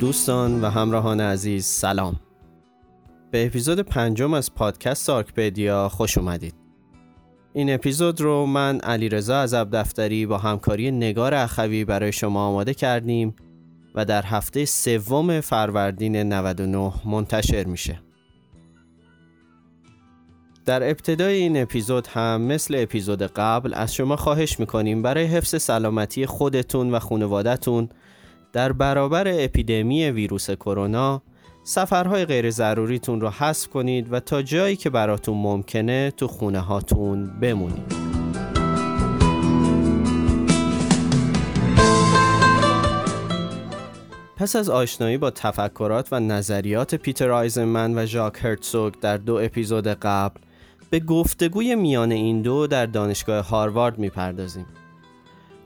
دوستان و همراهان عزیز سلام. به اپیزود پنجم از پادکست سارکپدیا خوش اومدید. این اپیزود رو من علیرضا از دفتری با همکاری نگار اخوی برای شما آماده کردیم و در هفته سوم فروردین 99 منتشر میشه. در ابتدای این اپیزود هم مثل اپیزود قبل از شما خواهش می‌کنیم برای حفظ سلامتی خودتون و خانوادتون در برابر اپیدمی ویروس کرونا سفرهای غیر ضروریتون رو حذف کنید و تا جایی که براتون ممکنه تو خونه هاتون بمونید. پس از آشنایی با تفکرات و نظریات پیتر آیزنمن و ژاک هرتسوگ در دو اپیزود قبل به گفتگوی میان این دو در دانشگاه هاروارد می‌پردازیم.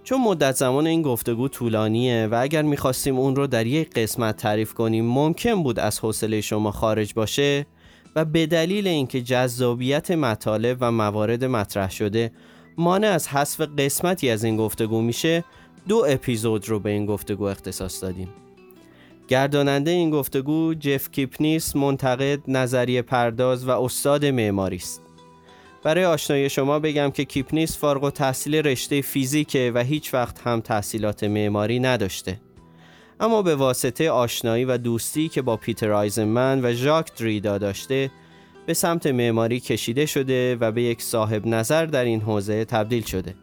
چون مدت زمان این گفتگو طولانیه و اگر می‌خواستیم اون رو در یک قسمت تعریف کنیم ممکن بود از حوصله شما خارج باشه و به دلیل اینکه جذابیت مطالب و موارد مطرح شده مانع از حذف قسمتی از این گفتگو میشه دو اپیزود رو به این گفتگو اختصاص دادیم گرداننده این گفتگو جف کیپنیس منتقد نظریه پرداز و استاد معماری است برای آشنایی شما بگم که کیپنیس فارغ و تحصیل رشته فیزیکه و هیچ وقت هم تحصیلات معماری نداشته. اما به واسطه آشنایی و دوستی که با پیتر آیزنمن و ژاک دریدا داشته به سمت معماری کشیده شده و به یک صاحب نظر در این حوزه تبدیل شده.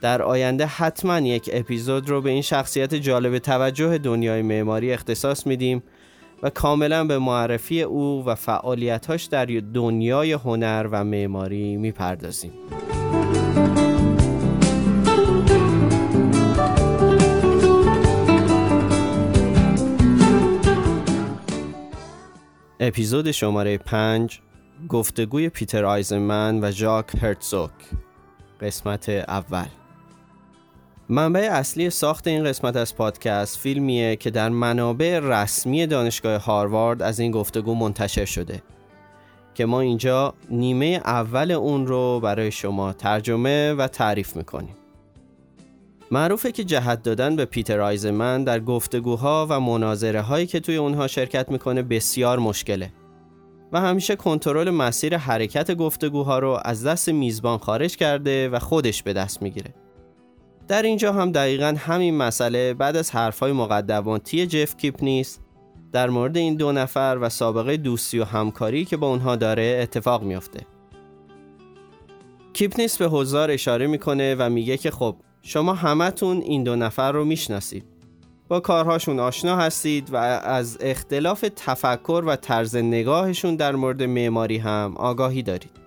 در آینده حتما یک اپیزود رو به این شخصیت جالب توجه دنیای معماری اختصاص میدیم کاملا به معرفی او و فعالیتاش در دنیای هنر و معماری می‌پردازیم. اپیزود شماره 5 گفتگوی پیتر آیزنمن و ژاک هرتزوک قسمت اول منبع اصلی ساخت این قسمت از پادکست فیلمیه که در منابع رسمی دانشگاه هاروارد از این گفتگو منتشر شده. که ما اینجا نیمه اول اون رو برای شما ترجمه و تعریف می‌کنیم. معروفه که جهت دادن به پیتر آیزمن در گفتگوها و مناظره هایی که توی اونها شرکت می‌کنه بسیار مشکله. و همیشه کنترل مسیر حرکت گفتگوها رو از دست میزبان خارج کرده و خودش به دست می‌گیره. در اینجا هم دقیقا همین مسئله بعد از حرفهای مقدماتی جف کیپ نیست در مورد این دو نفر و سابقه دوستی و همکاری که با اونها داره اتفاق میافته. کیپنیس به حضار اشاره می‌کنه و میگه که خب شما همتون این دو نفر رو می‌شناسید. با کارهاشون آشنا هستید و از اختلاف تفکر و طرز نگاهشون در مورد معماری هم آگاهی دارید.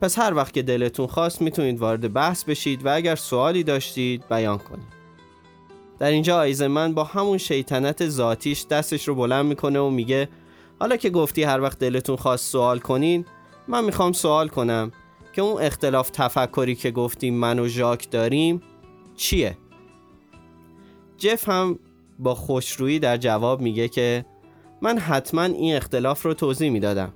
پس هر وقت که دلتون خواست می‌تونید وارد بحث بشید و اگر سوالی داشتید بیان کنید در اینجا آیزمن با همون شیطنت ذاتیش دستش رو بلند می‌کنه و میگه حالا که گفتی هر وقت دلتون خواست سوال کنین من می‌خوام سوال کنم که اون اختلاف تفکری که گفتیم من و ژاک داریم چیه؟ جف هم با خوشرویی در جواب میگه که من حتما این اختلاف رو توضیح می‌دادم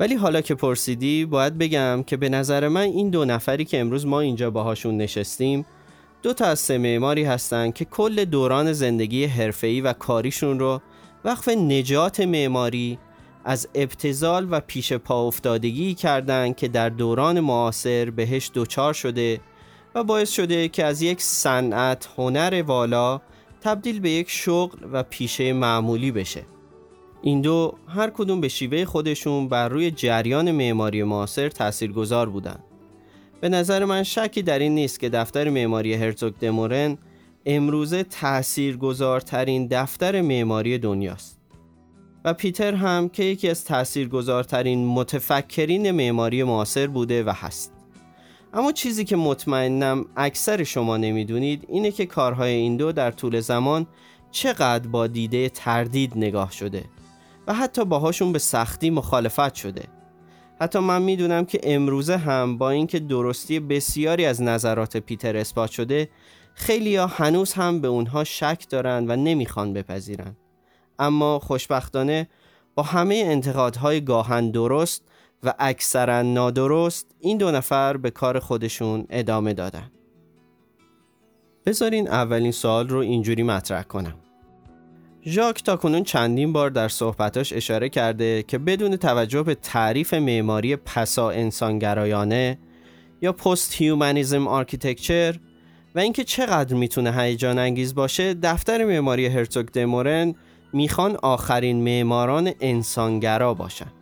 ولی حالا که پرسیدی باید بگم که به نظر من این دو نفری که امروز ما اینجا باهاشون نشستیم دو تا از سه معماری هستن که کل دوران زندگی حرفه‌ای و کاریشون رو وقف نجات معماری از ابتزال و پیش پا افتادگی کردن که در دوران معاصر بهش دوچار شده و باعث شده که از یک صنعت هنر والا تبدیل به یک شغل و پیشه معمولی بشه. این دو هر کدوم به شیوه خودشون بر روی جریان معماری معاصر تاثیرگذار بودند. به نظر من شکی در این نیست که دفتر معماری هرزوگ دمورن امروزه تاثیرگذارترین دفتر معماری دنیاست. و پیتر هم که یکی از تاثیرگذارترین متفکرین معماری معاصر بوده و هست. اما چیزی که مطمئنم اکثر شما نمی‌دونید اینه که کارهای این دو در طول زمان چقدر با دیده تردید نگاه شده و حتی باهاشون به سختی مخالفت شده. حتی من می‌دونم که امروزه هم با اینکه درستی بسیاری از نظرات پیتر اثبات شده خیلی ها هنوز هم به اونها شک دارن و نمی‌خوان بپذیرن. اما خوشبختانه با همه انتقادهای گاهن درست و اکثرا نادرست این دو نفر به کار خودشون ادامه دادن. بذارین اولین سوال رو اینجوری مطرح کنم. ژاک تا کنون چندین بار در صحبتاش اشاره کرده که بدون توجه به تعریف معماری پسا انسانگرایانه یا post humanism architecture و اینکه چقدر می‌تونه هیجان انگیز باشه دفتر معماری هرتزوگ دمورن می‌خوان آخرین معماران انسانگرا باشن.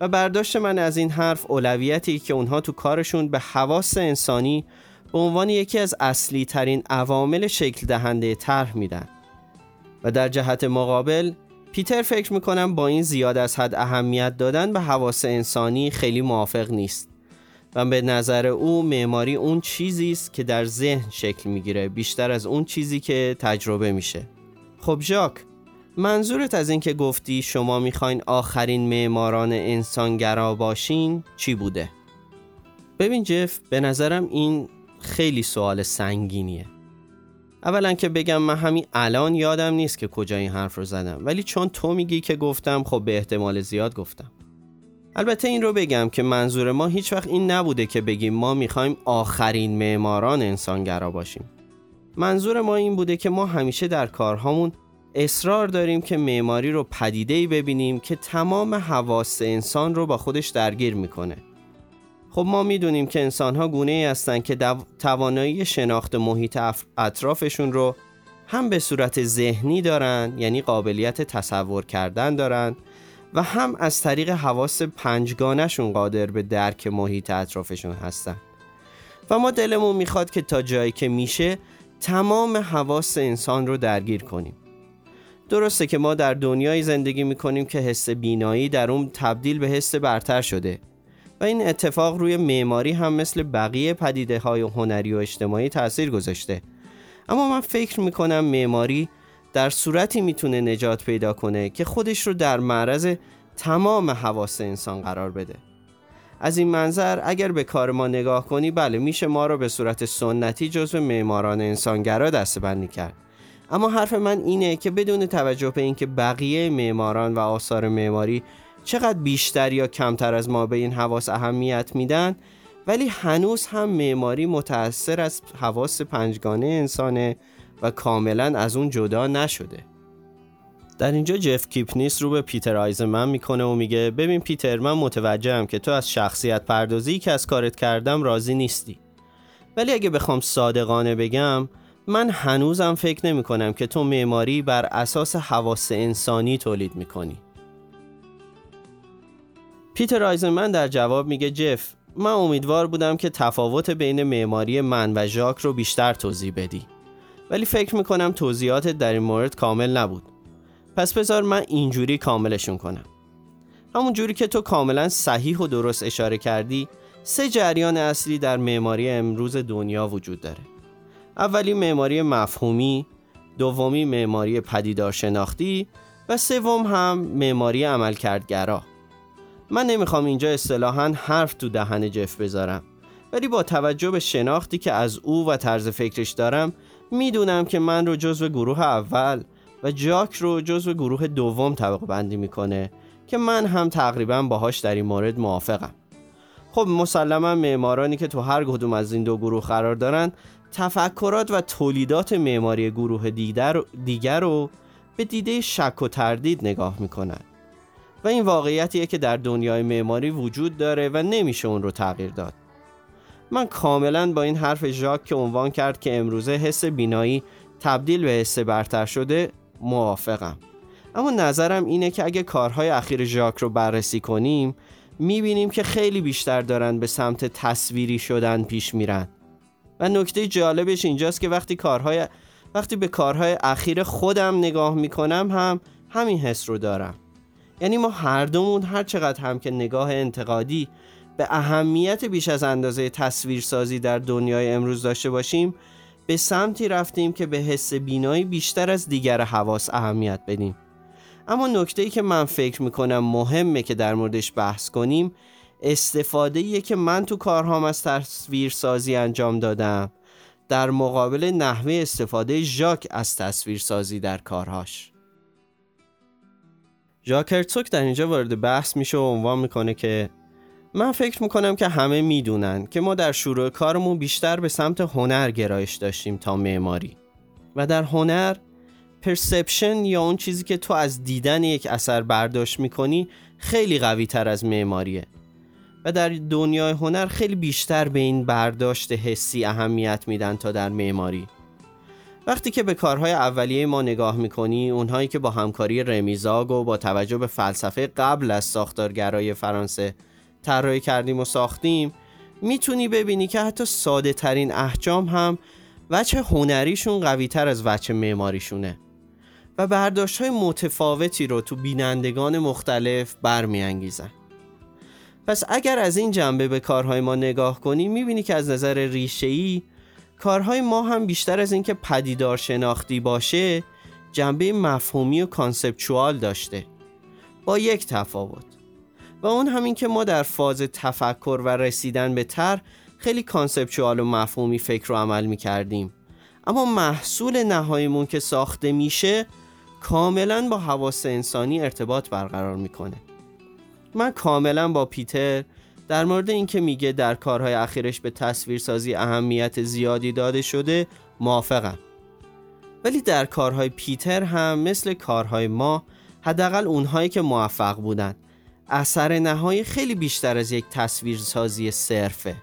و برداشت من از این حرف اولویتی که اونها تو کارشون به حواس انسانی به عنوان یکی از اصلی ترین عوامل شکل دهنده طرح میدن. و در جهت مقابل پیتر فکر می‌کنم با این زیاد از حد اهمیت دادن به حواس انسانی خیلی موافق نیست و به نظر او معماری اون چیزی است که در ذهن شکل می‌گیره بیشتر از اون چیزی که تجربه میشه خب ژاک منظورت از اینکه گفتی شما می‌خواین آخرین معماران انسانگرا باشین چی بوده؟ ببین جف به نظرم این خیلی سوال سنگینیه اولا که بگم من همین الان یادم نیست که کجا این حرف رو زدم. ولی چون تو میگی که گفتم خب به احتمال زیاد گفتم. البته این رو بگم که منظور ما هیچ وقت این نبوده که بگیم ما می‌خوایم آخرین معماران انسانگرا باشیم. منظور ما این بوده که ما همیشه در کارهامون اصرار داریم که معماری رو پدیده ببینیم که تمام حواس انسان رو با خودش درگیر می‌کنه. خب ما می‌دونیم که انسان ها گونه ای هستن که توانایی شناخت محیط اطرافشون رو هم به صورت ذهنی دارن یعنی قابلیت تصور کردن دارن و هم از طریق حواس پنجگانشون قادر به درک محیط اطرافشون هستن. و ما دلمون می‌خواد که تا جایی که میشه تمام حواس انسان رو درگیر کنیم. درسته که ما در دنیای زندگی می‌کنیم که حس بینایی در اون تبدیل به حس برتر شده. و این اتفاق روی معماری هم مثل بقیه پدیده های هنری و اجتماعی تاثیر گذاشته. اما من فکر می‌کنم معماری در صورتی می‌تونه نجات پیدا کنه که خودش رو در معرض تمام حواس انسان قرار بده. از این منظر اگر به کار ما نگاه کنی بله میشه ما رو به صورت سنتی جزو معماران انسانگرا دستبندی کرد. اما حرف من اینه که بدون توجه به اینکه بقیه معماران و آثار معماری چقدر بیشتر یا کمتر از ما به این حواس اهمیت میدن؟ ولی هنوز هم معماری متأثر از حواس پنجگانه انسانه و کاملا از اون جدا نشده. در اینجا جف کیپنیس رو به پیتر آیزمن می‌کنه و میگه ببین پیتر من متوجهم که تو از شخصیت پردازی که از کارت کردم راضی نیستی. ولی اگه بخوام صادقانه بگم من هنوزم فکر نمی کنم که تو معماری بر اساس حواس انسانی تولید می‌کنی. پیتر آیزنمن در جواب میگه جف من امیدوار بودم که تفاوت بین معماری من و ژاک رو بیشتر توضیح بدی. ولی فکر می‌کنم توضیحاتت در این مورد کامل نبود. پس بذار من اینجوری کاملشون کنم. همون جوری که تو کاملا صحیح و درست اشاره کردی سه جریان اصلی در معماری امروز دنیا وجود داره. اولی معماری مفهومی دومی معماری پدیدار شناختی و سوم هم معماری عملکردگرا. من نمی‌خوام اینجا اصطلاحا حرف تو دهن جف بذارم ولی با توجه به شناختی که از او و طرز فکرش دارم می‌دونم که من رو جزو گروه اول و جاک رو جزو گروه دوم طبقه بندی می‌کنه که من هم تقریبا باهاش در این مورد موافقم. خب مسلما معمارانی که تو هر کدوم از این دو گروه قرار دارن تفکرات و تولیدات معماری گروه دیگر رو به دیده شک و تردید نگاه می‌کنن. و این واقعیتیه که در دنیای معماری وجود داره و نمیشه اون رو تغییر داد. من کاملا با این حرف ژاک که عنوان کرد که امروزه حس بینایی تبدیل به حس برتر شده موافقم. اما نظرم اینه که اگه کارهای اخیر ژاک رو بررسی کنیم می‌بینیم که خیلی بیشتر دارن به سمت تصویری شدن پیش میرن. و نکته جالبش اینجاست که وقتی کارهای وقتی به کارهای اخیر خودم نگاه می‌کنم هم همین حس رو دارم. یعنی ما هر دومون هر چقدر هم که نگاه انتقادی به اهمیت بیش از اندازه تصویرسازی در دنیای امروز داشته باشیم به سمتی رفتیم که به حس بینایی بیشتر از دیگر حواس اهمیت بدیم. اما نکته ای که من فکر می‌کنم مهمه که در موردش بحث کنیم استفاده که من تو کارهام از تصویرسازی انجام دادم. در مقابل نحوه استفاده ژاک از تصویرسازی در کارهاش. ژاک هرتوک در اینجا وارد بحث میشه و عنوان می‌کنه که من فکر می‌کنم که همه می‌دونن که ما در شروع کارمون بیشتر به سمت هنر گرایش داشتیم تا معماری و در هنر پرسپشن یا اون چیزی که تو از دیدن یک اثر برداشت می‌کنی خیلی قوی تر از معماریه و در دنیای هنر خیلی بیشتر به این برداشت حسی اهمیت میدن تا در معماری. وقتی که به کارهای اولیه ما نگاه می‌کنی اونهایی که با همکاری رمیزاگ و با توجه به فلسفه قبل از ساختارگرای فرانسه طراحی کردیم و ساختیم می‌تونی ببینی که حتی ساده ترین احجام هم وچه هنریشون قوی تر از وچه معماریشونه و برداشت های متفاوتی رو تو بینندگان مختلف برمیانگیزن. پس اگر از این جنبه به کارهای ما نگاه کنی می‌بینی که از نظر ریشه‌ای کارهای ما هم بیشتر از اینکه پدیدار شناختی باشه جنبه مفهومی و conceptual داشته. با یک تفاوت. و اون همین که ما در فاز تفکر و رسیدن به طرح خیلی conceptual و مفهومی فکر و عمل می کردیم اما محصول نهاییمون که ساخته میشه کاملا با حواس انسانی ارتباط برقرار می‌کنه. من کاملا با پیتر در مورد اینکه میگه در کارهای اخیرش به تصویرسازی اهمیت زیادی داده شده موافقم. ولی در کارهای پیتر هم مثل کارهای ما حداقل اونهایی که موفق بودن اثر نهایی خیلی بیشتر از یک تصویرسازی صرفه.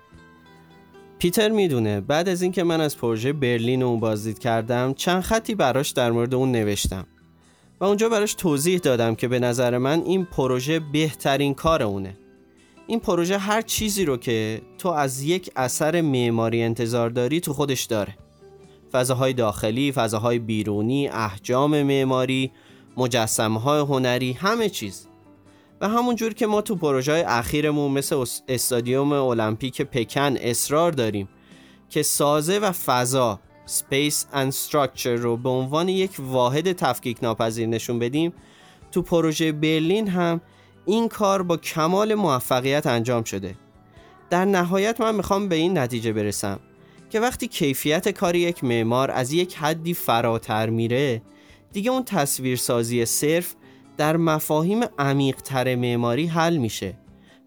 پیتر می‌دونه بعد از اینکه من از پروژه برلین اون بازدید کردم چند خطی براش در مورد اون نوشتم. و اونجا براش توضیح دادم که به نظر من این پروژه بهترین کار اونه. این پروژه هر چیزی رو که تو از یک اثر معماری انتظار داری تو خودش داره. فضاهای داخلی، فضاهای بیرونی، احجام معماری، مجسمه های هنری، همه چیز. و همونجور که ما تو پروژه اخیرمون مثل استادیوم المپیک پکن اصرار داریم که سازه و فضا Space and Structure رو به عنوان یک واحد تفکیک ناپذیر نشون بدیم تو پروژه برلین هم این کار با کمال موفقیت انجام شده. در نهایت من می‌خوام به این نتیجه برسم که وقتی کیفیت کار یک معمار از یک حدی فراتر میره دیگه اون تصویرسازی صرف در مفاهیم عمیقتر معماری حل میشه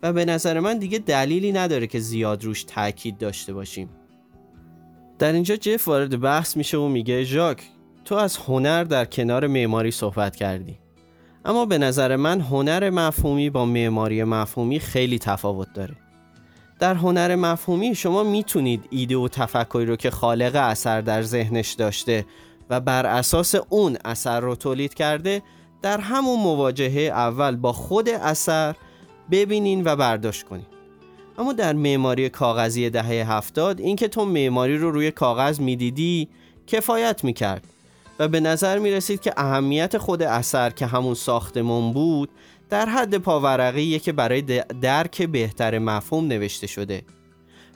و به نظر من دیگه دلیلی نداره که زیاد روش تاکید داشته باشیم. در اینجا جف وارد بحث میشه و میگه ژاک تو از هنر در کنار معماری صحبت کردی. اما به نظر من هنر مفهومی با معماری مفهومی خیلی تفاوت داره. در هنر مفهومی شما می‌تونید ایده و تفکری رو که خالق اثر در ذهنش داشته و بر اساس اون اثر رو تولید کرده در همون مواجهه اول با خود اثر ببینین و برداشت کنین. اما در معماری کاغذی دهه هفتاد اینکه تو معماری رو روی کاغذ می‌دیدی کفایت می‌کرد. و به نظر می رسید که اهمیت خود اثر که همون ساختمون بود در حد پاورقیه که برای درک بهتر مفهوم نوشته شده.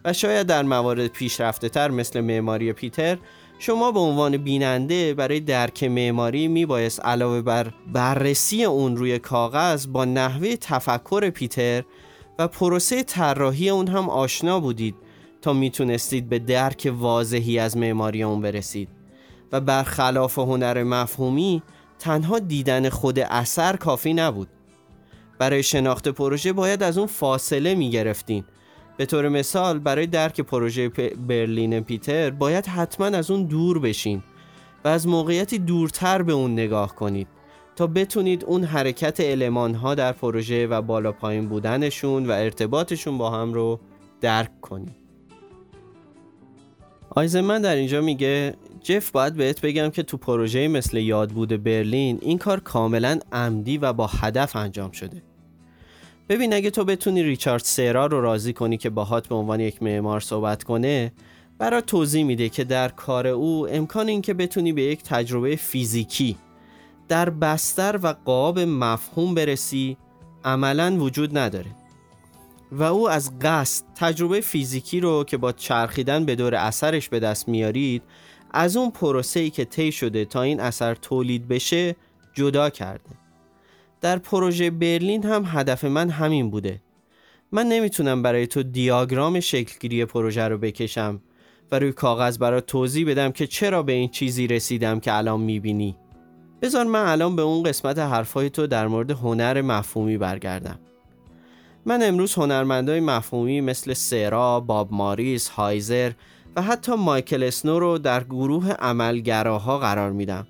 و شاید در موارد پیشرفته تر مثل معماری پیتر شما به عنوان بیننده برای درک معماری می بایست علاوه بر بررسی اون روی کاغذ با نحوه تفکر پیتر و پروسه طراحی اون هم آشنا بودید تا می‌تونستید به درک واضحی از معماری اون برسید. و برخلاف هنر مفهومی تنها دیدن خود اثر کافی نبود. برای شناخت پروژه باید از اون فاصله می گرفتین به طور مثال برای درک پروژه برلین پیتر باید حتما از اون دور بشین و از موقعیتی دورتر به اون نگاه کنید تا بتونید اون حرکت علمان ها در پروژه و بالا پایین بودنشون و ارتباطشون با هم رو درک کنید. آیزمن در اینجا میگه جف باید بهت بگم که تو پروژه مثل یادبود برلین این کار کاملا عمدی و با هدف انجام شده. ببین اگه تو بتونی ریچارد سرا رو راضی کنی که باهات به عنوان یک معمار صحبت کنه برای توضیح میده که در کار او امکان این که بتونی به یک تجربه فیزیکی در بستر و قاب مفهوم برسی عملا وجود نداره. و او از قصد تجربه فیزیکی رو که با چرخیدن به دور اثرش به دست میارید از اون پروسه ای که طی شده تا این اثر تولید بشه جدا کرده. در پروژه برلین هم هدف من همین بوده. من نمی‌تونم برای تو دیاگرام شکلگیری پروژه رو بکشم و روی کاغذ برای توضیح بدم که چرا به این چیزی رسیدم که الان می‌بینی. بذار من الان به اون قسمت حرفای تو در مورد هنر مفهومی برگردم. من امروز هنرمندای مفهومی مثل سرا، باب ماریس، هایزر و حتی مایکل اسنو رو در گروه عملگراها قرار میدم.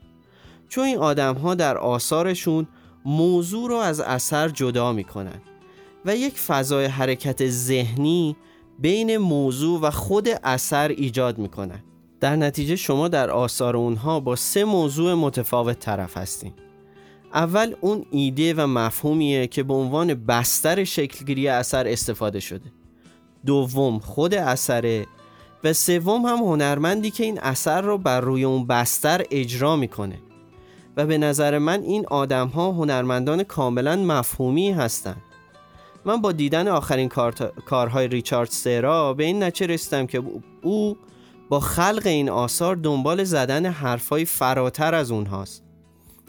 چون این آدم ها در آثارشون موضوع رو از اثر جدا می‌کنن و یک فضای حرکت ذهنی بین موضوع و خود اثر ایجاد می‌کنن. در نتیجه شما در آثار اونها با سه موضوع متفاوت طرف هستین. اول اون ایده و مفهومیه که به عنوان بستر شکلگیری اثر استفاده شده. دوم خود اثره. و سوم هم هنرمندی که این اثر رو بر روی اون بستر اجرا می‌کنه. و به نظر من این آدم ها هنرمندان کاملا مفهومی هستند من با دیدن آخرین کارهای ریچارد سرا به این نچه رسیدم که او با خلق این آثار دنبال زدن حرفای فراتر از اونهاست.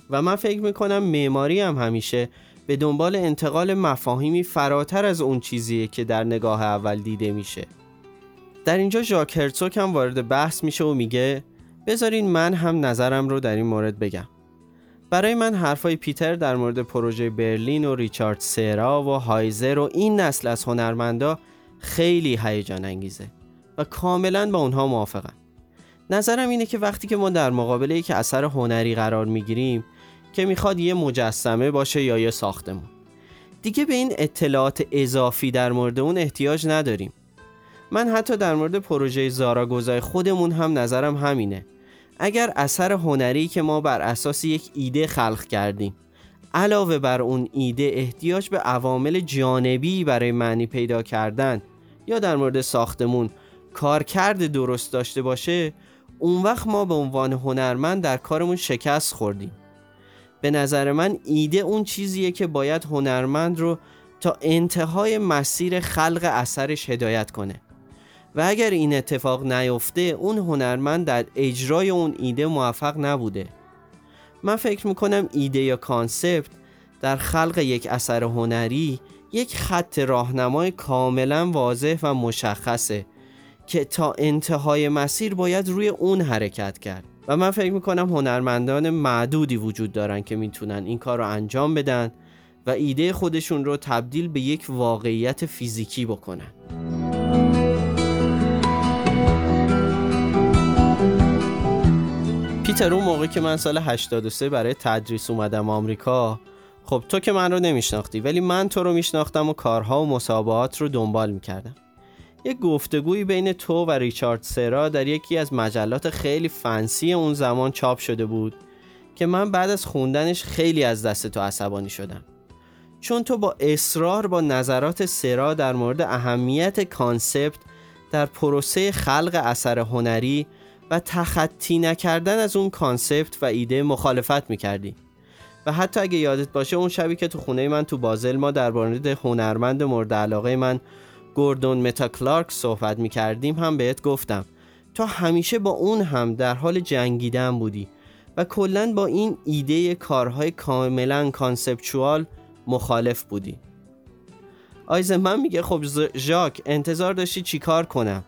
و من فکر می‌کنم معماری هم همیشه به دنبال انتقال مفاهیمی فراتر از اون چیزیه که در نگاه اول دیده میشه. در اینجا ژاک هرتسوک هم وارد بحث میشه و میگه بذارین من هم نظرم رو در این مورد بگم. برای من حرفای پیتر در مورد پروژه برلین و ریچارد سرا و هایزر و این نسل از هنرمندا خیلی هیجان انگیزه و کاملا با اونها موافقم نظرم اینه که وقتی که ما در مقابل یک اثر هنری قرار می‌گیریم که می‌خواد یه مجسمه باشه یا یه ساختمون. دیگه به این اطلاعات اضافی در مورد اون احتیاج نداریم. من حتی در مورد پروژه زاراگوزای خودمون هم نظرم همینه. اگر اثر هنری که ما بر اساس یک ایده خلق کردیم علاوه بر اون ایده احتیاج به عوامل جانبی برای معنی پیدا کردن یا در مورد ساختمون کارکرد درست داشته باشه اون وقت ما به عنوان هنرمند در کارمون شکست خوردیم. به نظر من ایده اون چیزیه که باید هنرمند رو تا انتهای مسیر خلق اثرش هدایت کنه. و اگر این اتفاق نیفته اون هنرمند در اجرای اون ایده موفق نبوده. من فکر می‌کنم ایده یا کانسپت در خلق یک اثر هنری یک خط راهنمای کاملا واضح و مشخصه که تا انتهای مسیر باید روی اون حرکت کرد. و من فکر می‌کنم هنرمندان معدودی وجود دارن که می‌تونن این کار رو انجام بدن و ایده خودشون رو تبدیل به یک واقعیت فیزیکی بکنن. پیتر اون موقع که من سال 83 برای تدریس اومدم آمریکا خب تو که من رو نمیشناختی ولی من تو رو میشناختم و کارها و مسابقات رو دنبال می‌کردم. یک گفتگویی بین تو و ریچارد سرا در یکی از مجلات خیلی fancy اون زمان چاپ شده بود که من بعد از خوندنش خیلی از دست تو عصبانی شدم. چون تو با اصرار با نظرات سرا در مورد اهمیت concept در پروسه خلق اثر هنری و تخطی نکردن از اون concept و ایده مخالفت می‌کردی. و حتی اگه یادت باشه اون شبی که تو خونه من تو بازل ما در مورد هنرمند مورد علاقه من گوردون متا کلارک صحبت می کردیم هم بهت گفتم. تو همیشه با اون هم در حال جنگیدن بودی و کلا با این ایده کارهای کاملا conceptual مخالف بودی. آیزمن میگه خب ژاک انتظار داشتی چیکار کنم؟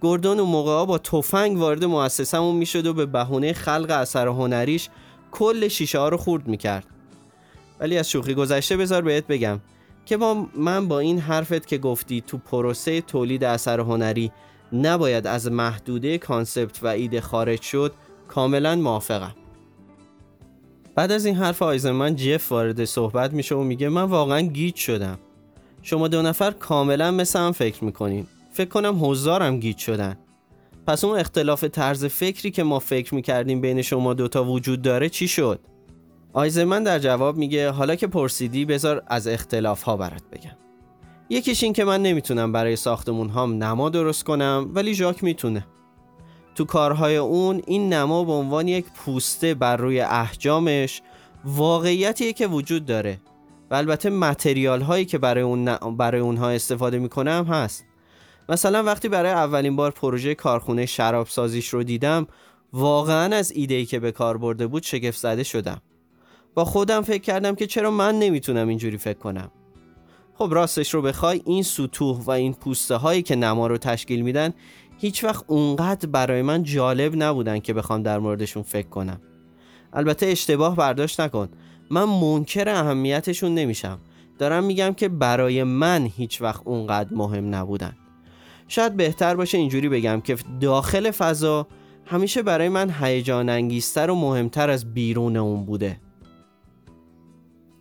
گوردون اون موقع با تفنگ وارد مؤسسمون می‌شد و به بهونه خلق اثر هنریش کل شیشه ها رو خورد می‌کرد. ولی از شوخی گذشته بذار بهت بگم که با من با این حرفت که گفتی تو پروسه تولید اثر هنری نباید از محدوده concept و ایده خارج شد کاملا موافقم. بعد از این حرف آیزمن جف وارد صحبت میشه و میگه من واقعا گیج شدم. شما دو نفر کاملا مثل هم فکر می‌کنین. فکر کنم حضارم گیج شدن. پس اون اختلاف طرز فکری که ما فکر می‌کردیم بین شما دوتا وجود داره چی شد؟ آیزرمن در جواب میگه حالا که پرسیدی بذار از اختلاف ها برات بگم. یکیش این که من نمی‌تونم برای ساختمون هام نما درست کنم ولی ژاک می‌تونه. تو کارهای اون این نما به عنوان یک پوسته بر روی احجامش واقعیتیه که وجود داره. و البته متریال هایی که برای, اون برای اونها استفاده می‌کنم هست. مثلا وقتی برای اولین بار پروژه کارخونه شراب سازیش رو دیدم واقعا از ایدهی که به کار برده بود شگفت زده شدم. با خودم فکر کردم که چرا من نمی‌تونم اینجوری فکر کنم. خب راستش رو بخوای این سطوح و این پوسته هایی که نما رو تشکیل میدن هیچ وقت اونقدر برای من جالب نبودن که بخوام در موردشون فکر کنم. البته اشتباه برداشت نکن. من منکر اهمیتشون نمیشم. دارم میگم که برای من هیچ وقت اونقدر مهم نبودن. شاید بهتر باشه اینجوری بگم که داخل فضا همیشه برای من هیجان انگیزتر و مهمتر از بیرون اون بوده.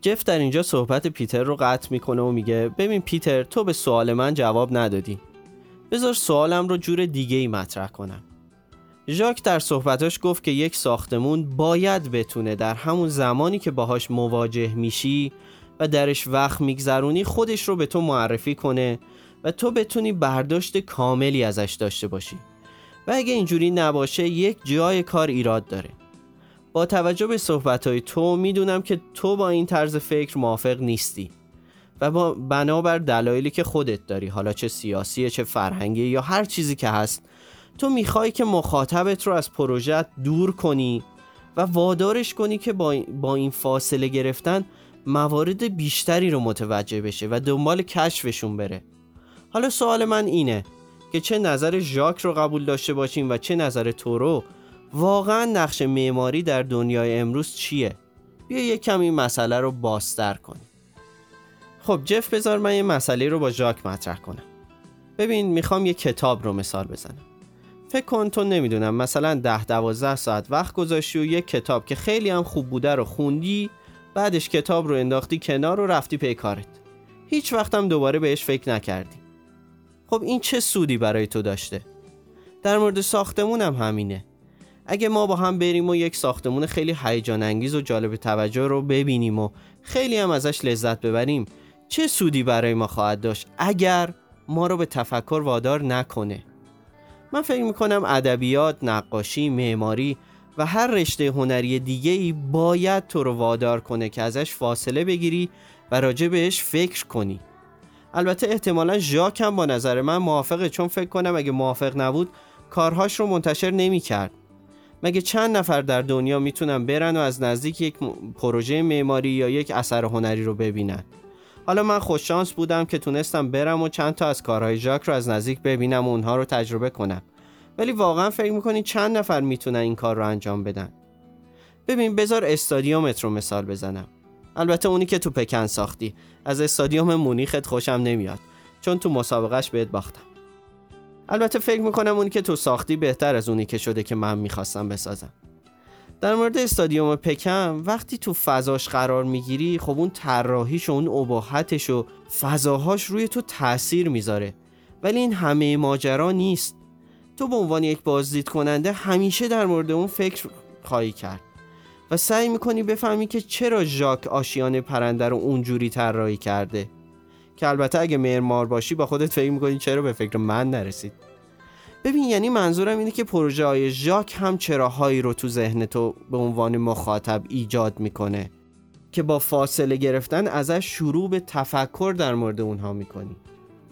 جف در اینجا صحبت پیتر رو قطع می‌کنه و میگه ببین پیتر تو به سوال من جواب ندادی. بذار سوالم رو جور دیگه ای مطرح کنم. ژاک در صحبتاش گفت که یک ساختمون باید بتونه در همون زمانی که باهاش مواجه میشی و درش وقت میگذرونی خودش رو به تو معرفی کنه و تو بتونی برداشت کاملی ازش داشته باشی. و اگه اینجوری نباشه یک جای کار ایراد داره. با توجه به صحبتهای تو می‌دونم که تو با این طرز فکر موافق نیستی. و با بنابر دلایلی که خودت داری حالا چه سیاسیه چه فرهنگی یا هر چیزی که هست تو می‌خوای که مخاطبت رو از پروژه دور کنی و وادارش کنی که با این فاصله گرفتن موارد بیشتری رو متوجه بشه و دنبال کشفشون بره. حالا سوال من اینه که چه نظر ژاک رو قبول داشته باشیم و چه نظر تو رو؟ واقعا نقش معماری در دنیای امروز چیه؟ بیا یک کم این مسئله رو باستر کنیم. خب جف بذار من یه مسئله رو با ژاک مطرح کنم. ببین می‌خوام یه کتاب رو مثال بزنم. فکر کن تو نمی‌دونم مثلا ده دوازده ساعت وقت گذاشتی و یک کتاب که خیلی هم خوب بوده رو خوندی بعدش کتاب رو انداختی کنار و رفتی پی کارت. هیچ وقتم دوباره بهش فکر نکردی. خب این چه سودی برای تو داشته؟ در مورد ساختمون هم همینه. اگه ما با هم بریم و یک ساختمون خیلی هیجان انگیز و جالب توجه رو ببینیم و خیلی هم ازش لذت ببریم چه سودی برای ما خواهد داشت اگر ما رو به تفکر وادار نکنه؟ من فکر می‌کنم ادبیات، نقاشی، معماری و هر رشته هنری دیگه ای باید تو رو وادار کنه که ازش فاصله بگیری و راجع بهش فکر کنی. البته احتمالا ژاک هم با نظر من موافقه چون فکر کنم اگه موافق نبود کارهاش رو منتشر نمی کرد مگه چند نفر در دنیا می‌تونن برن و از نزدیک یک پروژه معماری یا یک اثر هنری رو ببینن؟ حالا من خوششانس بودم که تونستم برم و چند تا از کارهای ژاک رو از نزدیک ببینم و اونها رو تجربه کنم. ولی واقعا فکر می‌کنی چند نفر می‌تونن این کار رو انجام بدن؟ ببین بذار استادیومت رو مثال بزنم. البته اونی که تو پکن ساختی. از استادیوم مونیخت خوشم نمیاد. چون تو مسابقهش بهت باختم. البته فکر می‌کنم اونی که تو ساختی بهتر از اونی که شده که من می‌خواستم بسازم. در مورد استادیوم پکن وقتی تو فضاش قرار می‌گیری خب اون طراحیش و اون اباحتش و فضاهاش روی تو تاثیر می‌ذاره. ولی این همه ماجرا نیست. تو به عنوان یک بازدید کننده همیشه در مورد اون فکر خواهی کرد. و سعی می‌کنی بفهمی که چرا ژاک آشیان پرنده رو اونجوری طراحی کرده. که البته اگه معمار باشی با خودت فکر می‌کنی چرا به فکر من نرسید. ببین یعنی منظورم اینه که پروژه های ژاک هم چراهایی رو تو ذهن تو به عنوان مخاطب ایجاد می‌کنه که با فاصله گرفتن ازش شروع به تفکر در مورد اونها می‌کنی.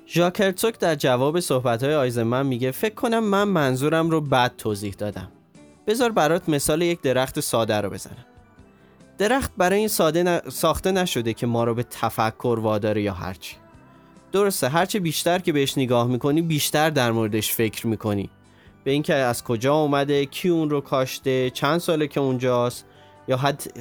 ژاک هرتوک در جواب صحبت های آیزمن میگه فکر کنم من منظورم رو بد توضیح دادم. بذار برات مثال یک درخت ساده رو بزنم. درخت برای این ساده ساخته نشده که ما رو به تفکر واداره یا هرچی. درسته هرچه بیشتر که بهش نگاه می‌کنی بیشتر در موردش فکر می‌کنی. به اینکه از کجا اومده کی اون رو کاشته چند ساله که اونجاست یا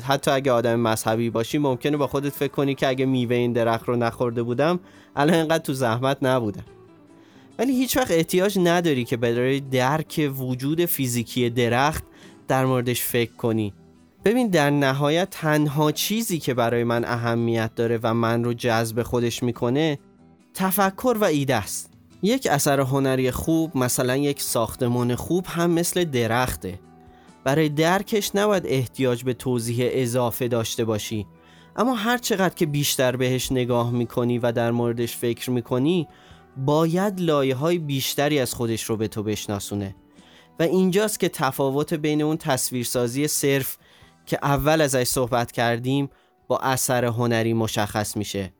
حتی اگه آدم مذهبی باشی ممکنه با خودت فکر کنی که اگه میوه این درخت رو نخورده بودم الان اینقدر تو زحمت نبودم. ولی هیچ وقت احتیاج نداری که برای درک وجود فیزیکی درخت در موردش فکر کنی. ببین در نهایت تنها چیزی که برای من اهمیت داره و من رو جذب خودش می‌کنه تفکر و ایده است. یک اثر هنری خوب مثلا یک ساختمان خوب هم مثل درخته. برای درکش نباید احتیاج به توضیح اضافه داشته باشی. اما هر چقدر که بیشتر بهش نگاه می‌کنی و در موردش فکر می‌کنی باید لایه های بیشتری از خودش رو به تو بشناسونه. و اینجاست که تفاوت بین اون تصویرسازی صرف که اول ازش صحبت کردیم با اثر هنری مشخص میشه.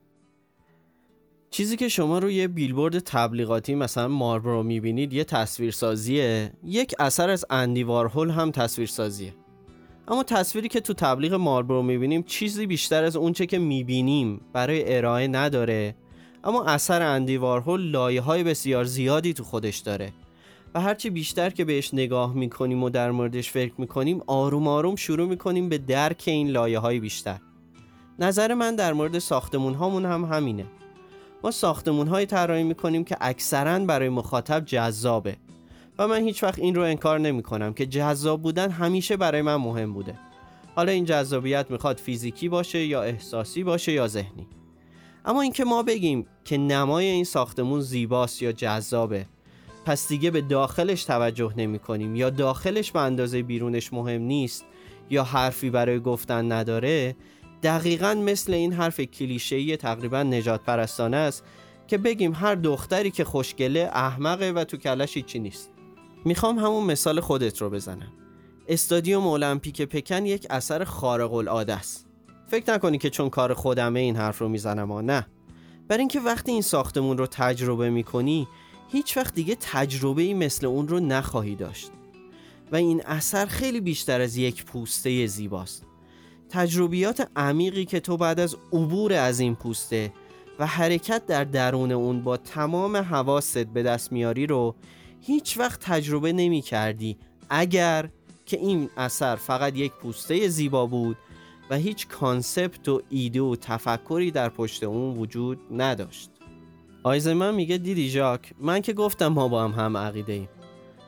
چیزی که شما رو یه بیلبورد تبلیغاتی مثلا ماربرو می‌بینید یه تصویرسازیه. یک اثر از اندی وارهول هم تصویرسازیه. اما تصویری که تو تبلیغ ماربرو می‌بینیم چیزی بیشتر از اونچه که می‌بینیم برای ارائه نداره. اما اثر اندی وارهول لایه های بسیار زیادی تو خودش داره. و هرچی بیشتر که بهش نگاه می‌کنیم و در موردش فکر می‌کنیم آروم آروم شروع می‌کنیم به درک این لایه های بیشتر. نظر من در مورد ساختمون هامون هم همینه. ما ساختمون های طراحی می‌کنیم که اکثرا برای مخاطب جذابه. و من هیچ وقت این رو انکار نمی کنم که جذاب بودن همیشه برای من مهم بوده. حالا این جذابیت می‌خواد فیزیکی باشه یا احساسی باشه یا ذهنی. اما اینکه ما بگیم که نمای این ساختمون زیباست یا جذابه پس دیگه به داخلش توجه نمی کنیم یا داخلش به اندازه بیرونش مهم نیست یا حرفی برای گفتن نداره دقیقا مثل این حرف کلیشه‌ای تقریبا نجات پرستانه است که بگیم هر دختری که خوشگله احمقه و تو کلش هیچی نیست. می‌خوام همون مثال خودت رو بزنم. استادیوم المپیک پکن یک اثر خارق العاده است. فکر نکنی که چون کار خودمه این حرف رو می‌زنم ها نه. بر اینکه وقتی این ساختمون رو تجربه می‌کنی هیچ وقت دیگه تجربه ای مثل اون رو نخواهی داشت. و این اثر خیلی بیشتر از یک پوسته زیباست. تجربیات عمیقی که تو بعد از عبور از این پوسته و حرکت در درون اون با تمام حواست به دست میاری رو هیچ وقت تجربه نمی کردی اگر که این اثر فقط یک پوسته زیبا بود و هیچ concept و ایده و تفکری در پشت اون وجود نداشت. آیزمن میگه دیدی ژاک من که گفتم ما با هم هم عقیده ایم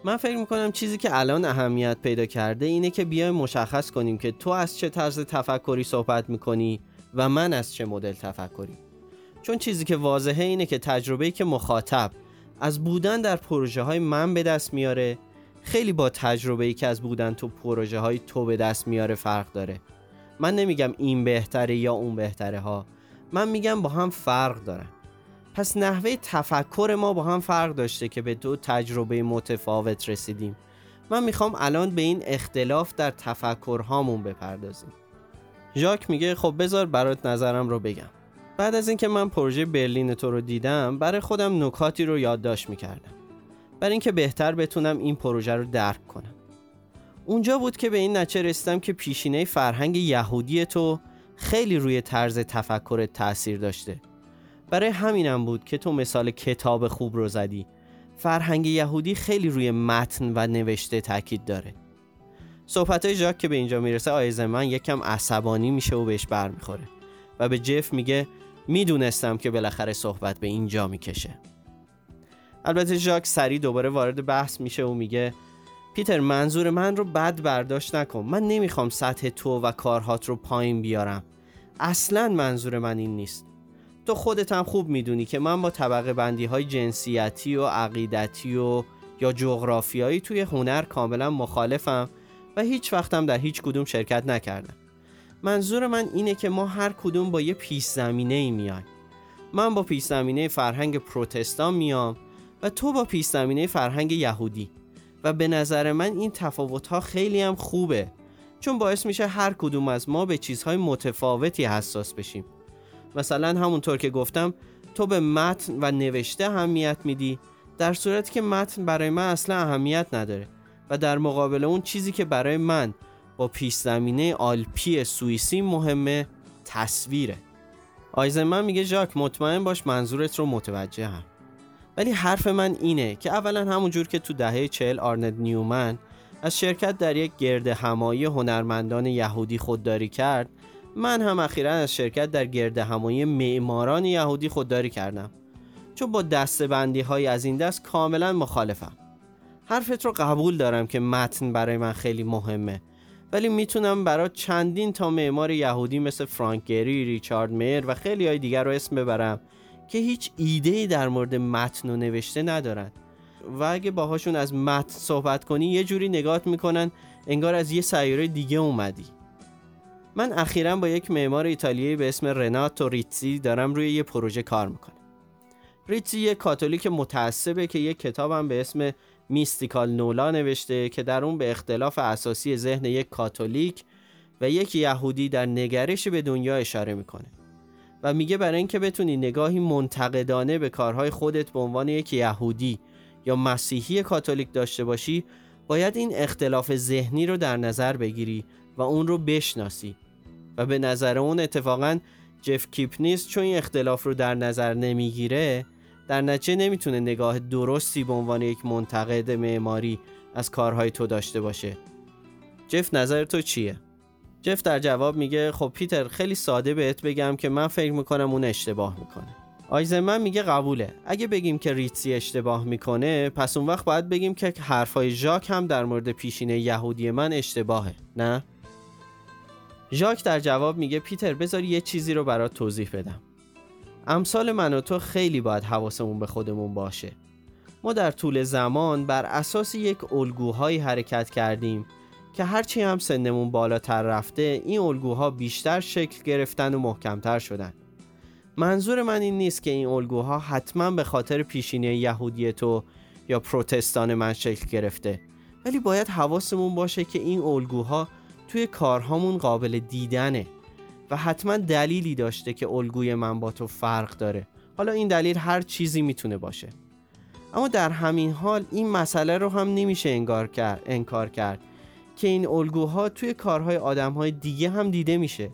من فکر می‌کنم چیزی که الان اهمیت پیدا کرده اینه که بیایم مشخص کنیم که تو از چه طرز تفکری صحبت می‌کنی و من از چه مدل تفکری. چون چیزی که واضحه اینه که تجربه‌ای که مخاطب از بودن در پروژه های من به دست میاره خیلی با تجربه ای که از بودن تو پروژه های تو به دست میاره فرق داره. من نمیگم این بهتره یا اون بهتره ها. من میگم با هم فرق دارن. پس نحوه تفکر ما با هم فرق داشته که به دو تجربه متفاوت رسیدیم. من می‌خوام الان به این اختلاف در تفکرهامون بپردازیم. ژاک میگه خب بذار برات نظرم رو بگم. بعد از اینکه من پروژه برلین تو رو دیدم برای خودم نکاتی رو یادداشت می‌کردم. برای اینکه بهتر بتونم این پروژه رو درک کنم. اونجا بود که به این نچه رسیدم که پیشینه فرهنگ یهودی تو خیلی روی طرز تفکرت تاثیر داشته. برای همینم بود که تو مثال کتاب خوب رو زدی. فرهنگ یهودی خیلی روی متن و نوشته تاکید داره. صحبت های ژاک که به اینجا می‌رسه آیزمن یکم عصبانی میشه و بهش برمیخوره و به جف میگه می‌دونستم که بالاخره صحبت به اینجا می‌کشه. البته ژاک سری دوباره وارد بحث میشه و میگه پیتر منظور من رو بد برداشت نکن. من نمی‌خوام سطح تو و کارهات رو پایین بیارم. اصلا منظور من این نیست. تو خودت هم خوب می‌دونی که من با طبقه بندی های جنسیتی و عقیدتی و یا جغرافیایی توی هنر کاملا مخالفم و هیچ وقتم در هیچ کدوم شرکت نکردم. منظور من اینه که ما هر کدوم با یه پیش زمینه ای میایم. من با پیش زمینه فرهنگ پروتستان میام و تو با پیش زمینه فرهنگ یهودی. و به نظر من این تفاوت ها خیلی هم خوبه چون باعث میشه هر کدوم از ما به چیزهای متفاوتی حساس بشیم. مثلا همونطور که گفتم تو به متن و نوشته اهمیت میدی در صورتی که متن برای من اصلا اهمیت نداره و در مقابل اون چیزی که برای من با پیش زمینه آلپی سوئیسی مهمه تصویره. آیزنمن میگه ژاک مطمئن باش منظورت رو متوجه هم ولی حرف من اینه که اولا همونجور که تو دهه چهل آرند نیومن از شرکت در یک گرد همایی هنرمندان یهودی خودداری کرد من هم اخیرا از شرکت در گرد همایی معماران یهودی خودداری کردم. چون با دستبندی های از این دست کاملا مخالفم. حرفت رو قبول دارم که متن برای من خیلی مهمه ولی می‌تونم برای چندین تا معمار یهودی مثل فرانک گری، ریچارد میر و خیلی های دیگر رو اسم ببرم که هیچ ایده در مورد متن و نوشته ندارن. و اگه باهاشون از متن صحبت کنی یه جوری نگات می‌کنن انگار از یه سیاره دیگه اومدی. من اخیرا با یک معمار ایتالیایی به اسم رناتو ریتزی دارم روی یه پروژه کار می‌کنم. ریتزی یه کاتولیک متعصبه که یک کتابم به اسم میستیکال نولا نوشته که در اون به اختلاف اساسی ذهن یک کاتولیک و یک یهودی در نگرش به دنیا اشاره می‌کنه. و میگه برای اینکه بتونی نگاهی منتقدانه به کارهای خودت به عنوان یک یهودی یا مسیحی کاتولیک داشته باشی باید این اختلاف ذهنی رو در نظر بگیری و اون رو بشناسی و به نظر اون اتفاقا جف کیپنیس چون این اختلاف رو در نظر نمی‌گیره در نتیجه نمی‌تونه نگاه درستی به عنوان یک منتقد معماری از کارهای تو داشته باشه جف نظر تو چیه؟ جف در جواب میگه خب پیتر خیلی ساده بهت بگم که من فکر می‌کنم اون اشتباه می‌کنه. آیزمن میگه قبوله. اگه بگیم که ریتسی اشتباه می‌کنه پس اون وقت باید بگیم که حرفای ژاک هم در مورد پیشینه یهودی من اشتباهه نه؟ ژاک در جواب میگه پیتر بذار یه چیزی رو برات توضیح بدم. امثال من و تو خیلی باید حواسمون به خودمون باشه. ما در طول زمان بر اساس یک الگوهایی حرکت کردیم که هرچی هم سنمون بالاتر رفته این الگوها بیشتر شکل گرفتن و محکمتر شدن. منظور من این نیست که این الگوها حتما به خاطر پیشینه یهودی تو یا پروتستان من شکل گرفته. ولی باید حواسمون باشه که این الگوها توی کارهامون قابل دیدنه و حتما دلیلی داشته که الگوی من با تو فرق داره. حالا این دلیل هر چیزی می‌تونه باشه. اما در همین حال این مسئله رو هم نمیشه انکار کرد انکار کرد. که این الگوها توی کارهای آدمهای دیگه هم دیده میشه.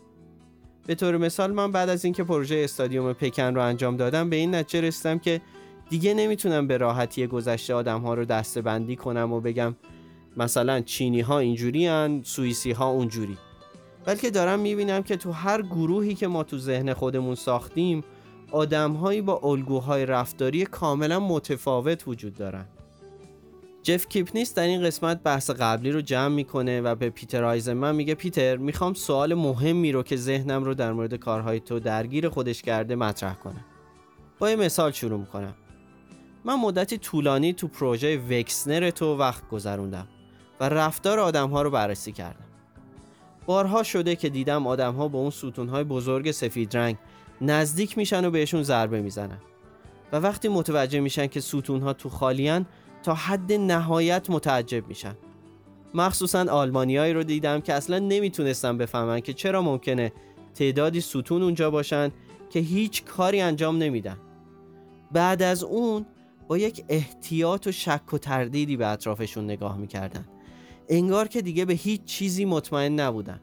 به طور مثال من بعد از اینکه پروژه استادیوم پکن رو انجام دادم به این نتیجه رسیدم که دیگه نمی‌تونم به راحتی گذشته آدم ها رو دسته بندی کنم و بگم مثلا چینی ها اینجوری هن سوئیسی ها اونجوری. بلکه دارم می‌بینم که تو هر گروهی که ما تو ذهن خودمون ساختیم آدمهایی با الگوهای رفتاری کاملا متفاوت وجود دارن. جف کیپنیس در این قسمت بحث قبلی رو جمع می‌کنه و به پیتر آیزمن میگه پیتر می‌خوام سوال مهمی رو که ذهنم رو در مورد کارهای تو درگیر خودش کرده مطرح کنم. با یه مثال شروع می‌کنم. من مدتی طولانی تو پروژه وکسنر تو وقت گذروندم و رفتار آدم ها رو بررسی کردم. بارها شده که دیدم آدم ها با اون ستون های بزرگ سفید رنگ نزدیک میشن و بهشون ضربه می‌زنن. و وقتی متوجه میشن که ستون ها تو خالیان تا حد نهایت متعجب میشن. مخصوصا آلمانیایی رو دیدم که اصلا نمی‌تونستن بفهمن که چرا ممکنه تعدادی ستون اونجا باشن که هیچ کاری انجام نمیدن. بعد از اون با یک احتیاط و شک و تردیدی به اطرافشون نگاه می‌کردن. انگار که دیگه به هیچ چیزی مطمئن نبودن.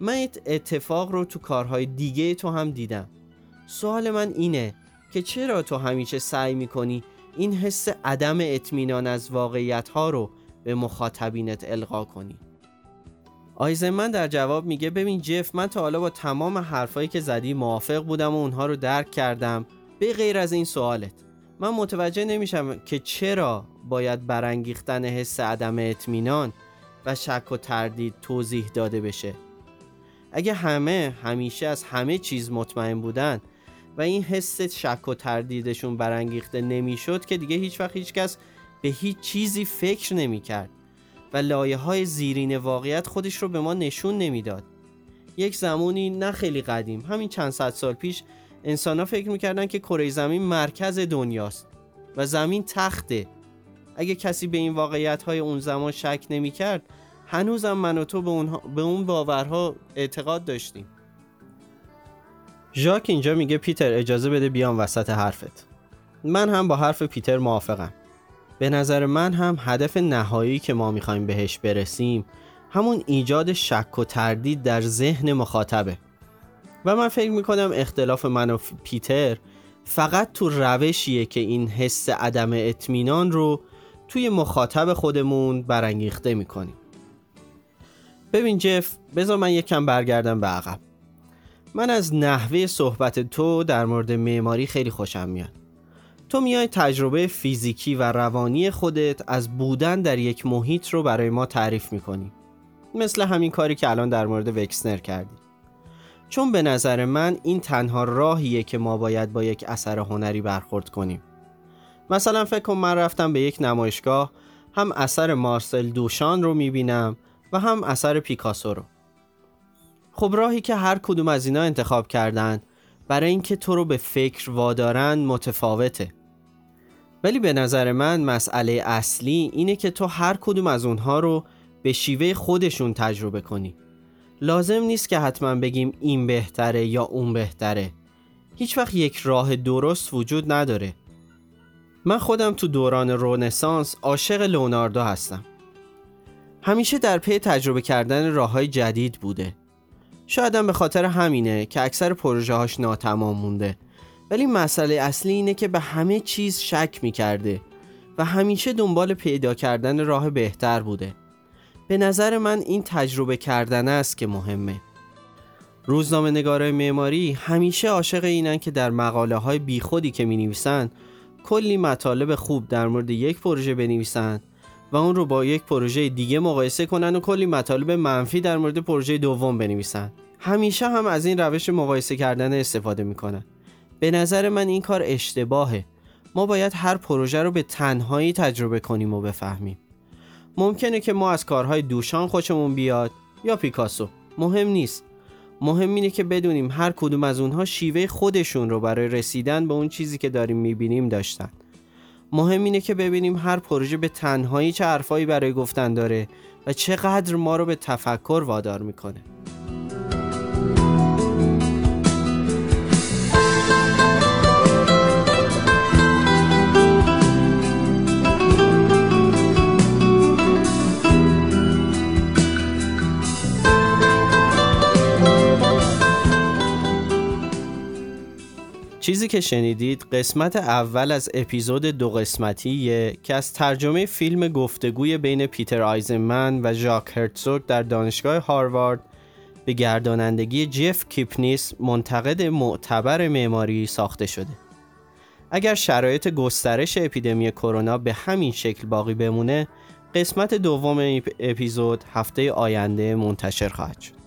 من اتفاق رو تو کارهای دیگه تو هم دیدم. سوال من اینه که چرا تو همیشه سعی می‌کنی این حس عدم اطمینان از واقعیت ها رو به مخاطبینت القا کنی. آیزمن در جواب میگه ببین جف من تا حالا با تمام حرفایی که زدی موافق بودم و اونها رو درک کردم به غیر از این سوالت. من متوجه نمیشم که چرا باید برانگیختن حس عدم اطمینان و شک و تردید توضیح داده بشه. اگه همه همیشه از همه چیز مطمئن بودن و این حس شک و تردیدشون برانگیخته نمی‌شد که دیگه هیچ وقت هیچ کس به هیچ چیزی فکر نمی‌کرد و لایه های زیرین واقعیت خودش رو به ما نشون نمی‌داد. یک زمانی نه خیلی قدیم همین چند صد سال پیش انسان ها فکر می‌کردن که کره زمین مرکز دنیاست و زمین تخته. اگه کسی به این واقعیت های اون زمان شک نمی‌کرد هنوزم من و تو به, به اون باورها اعتقاد داشتیم. ژاک اینجا میگه پیتر اجازه بده بیام وسط حرفت. من هم با حرف پیتر موافقم. به نظر من هم هدف نهایی که ما می‌خوایم بهش برسیم همون ایجاد شک و تردید در ذهن مخاطبه. و من فکر می‌کنم اختلاف من و پیتر فقط تو روشیه که این حس عدم اطمینان رو توی مخاطب خودمون برانگیخته می‌کنیم. ببین جف بذار من یکم برگردم به عقب. من از نحوه صحبت تو در مورد معماری خیلی خوشم میاد. تو میای تجربه فیزیکی و روانی خودت از بودن در یک محیط رو برای ما تعریف می‌کنی. مثل همین کاری که الان در مورد وکسنر کردی. چون به نظر من این تنها راهیه که ما باید با یک اثر هنری برخورد کنیم. مثلا فکر کن من رفتم به یک نمایشگاه هم اثر مارسل دوشان رو می‌بینم و هم اثر پیکاسو رو. خب راهی که هر کدوم از اینا انتخاب کردن برای اینکه تو رو به فکر وادارن متفاوته. ولی به نظر من مسئله اصلی اینه که تو هر کدوم از اونها رو به شیوه خودشون تجربه کنی. لازم نیست که حتما بگیم این بهتره یا اون بهتره. هیچ وقت یک راه درست وجود نداره. من خودم تو دوران رونسانس عاشق لوناردو هستم. همیشه در پی تجربه کردن راه های جدید بوده. شایدم به خاطر همینه که اکثر پروژه هاش ناتمام مونده. ولی مسئله اصلی اینه که به همه چیز شک می‌کرده و همیشه دنبال پیدا کردن راه بهتر بوده. به نظر من این تجربه کردن است که مهمه. روزنامه نگارای معماری همیشه عاشق اینن که در مقاله های بیخودی که می نویسن کلی مطالب خوب در مورد یک پروژه بنویسن و اون رو با یک پروژه دیگه مقایسه کنن و کلی مطالب منفی در مورد پروژه دوم بنویسن. همیشه هم از این روش مقایسه کردن استفاده می‌کنن. به نظر من این کار اشتباهه. ما باید هر پروژه رو به تنهایی تجربه کنیم و بفهمیم. ممکنه که ما از کارهای دوشان خوشمون بیاد یا پیکاسو. مهم نیست. مهم اینه که بدونیم هر کدوم از اونها شیوه خودشون رو برای رسیدن به اون چیزی که داریم می‌بینیم داشتن. مهم اینه که ببینیم هر پروژه به تنهایی چه حرفایی برای گفتن داره و چقدر ما رو به تفکر وادار می‌کنه. چیزی که شنیدید قسمت اول از اپیزود دو قسمتیه که از ترجمه فیلم گفتگوی بین پیتر آیزنمن و ژاک هرتزوگ در دانشگاه هاروارد به گردانندگی جف کیپنیس منتقد معتبر معماری ساخته شده. اگر شرایط گسترش اپیدمی کرونا به همین شکل باقی بمونه، قسمت دوم اپیزود هفته آینده منتشر خواهد شد.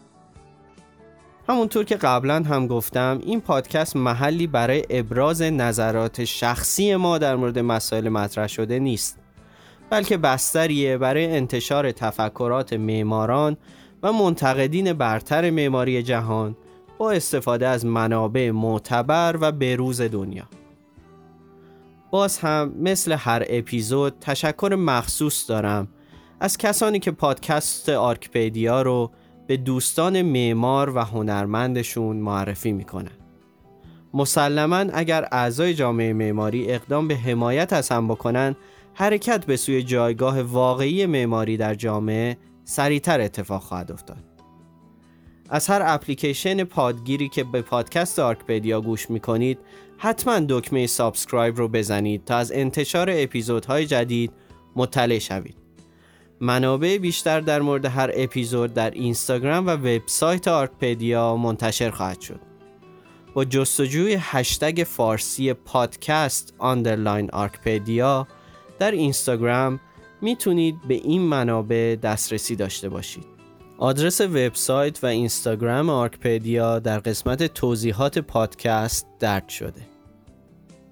همونطور که قبلا هم گفتم این پادکست محلی برای ابراز نظرات شخصی ما در مورد مسائل مطرح شده نیست بلکه بستریه برای انتشار تفکرات معماران و منتقدین برتر معماری جهان با استفاده از منابع معتبر و بروز دنیا. باز هم مثل هر اپیزود تشکر مخصوص دارم از کسانی که پادکست آرکپیدیا رو به دوستان معمار و هنرمندشون معرفی می‌کنن. مسلما اگر اعضای جامعه معماری اقدام به حمایت از هم بکنن حرکت به سوی جایگاه واقعی معماری در جامعه سریعتر اتفاق خواهد افتاد. از هر اپلیکیشن پادگیری که به پادکست آرکپدیا گوش می‌کنید حتما دکمه subscribe رو بزنید تا از انتشار اپیزودهای جدید مطلع شوید. منابع بیشتر در مورد هر اپیزود در اینستاگرام و وبسایت آرکپدیا منتشر خواهد شد. با جستجوی هشتگ فارسی پادکست underline آرکپدیا در اینستاگرام می‌تونید به این منابع دسترسی داشته باشید. آدرس وبسایت و اینستاگرام آرکپدیا در قسمت توضیحات پادکست درج شده.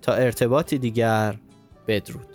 تا ارتباطی دیگر بدرود.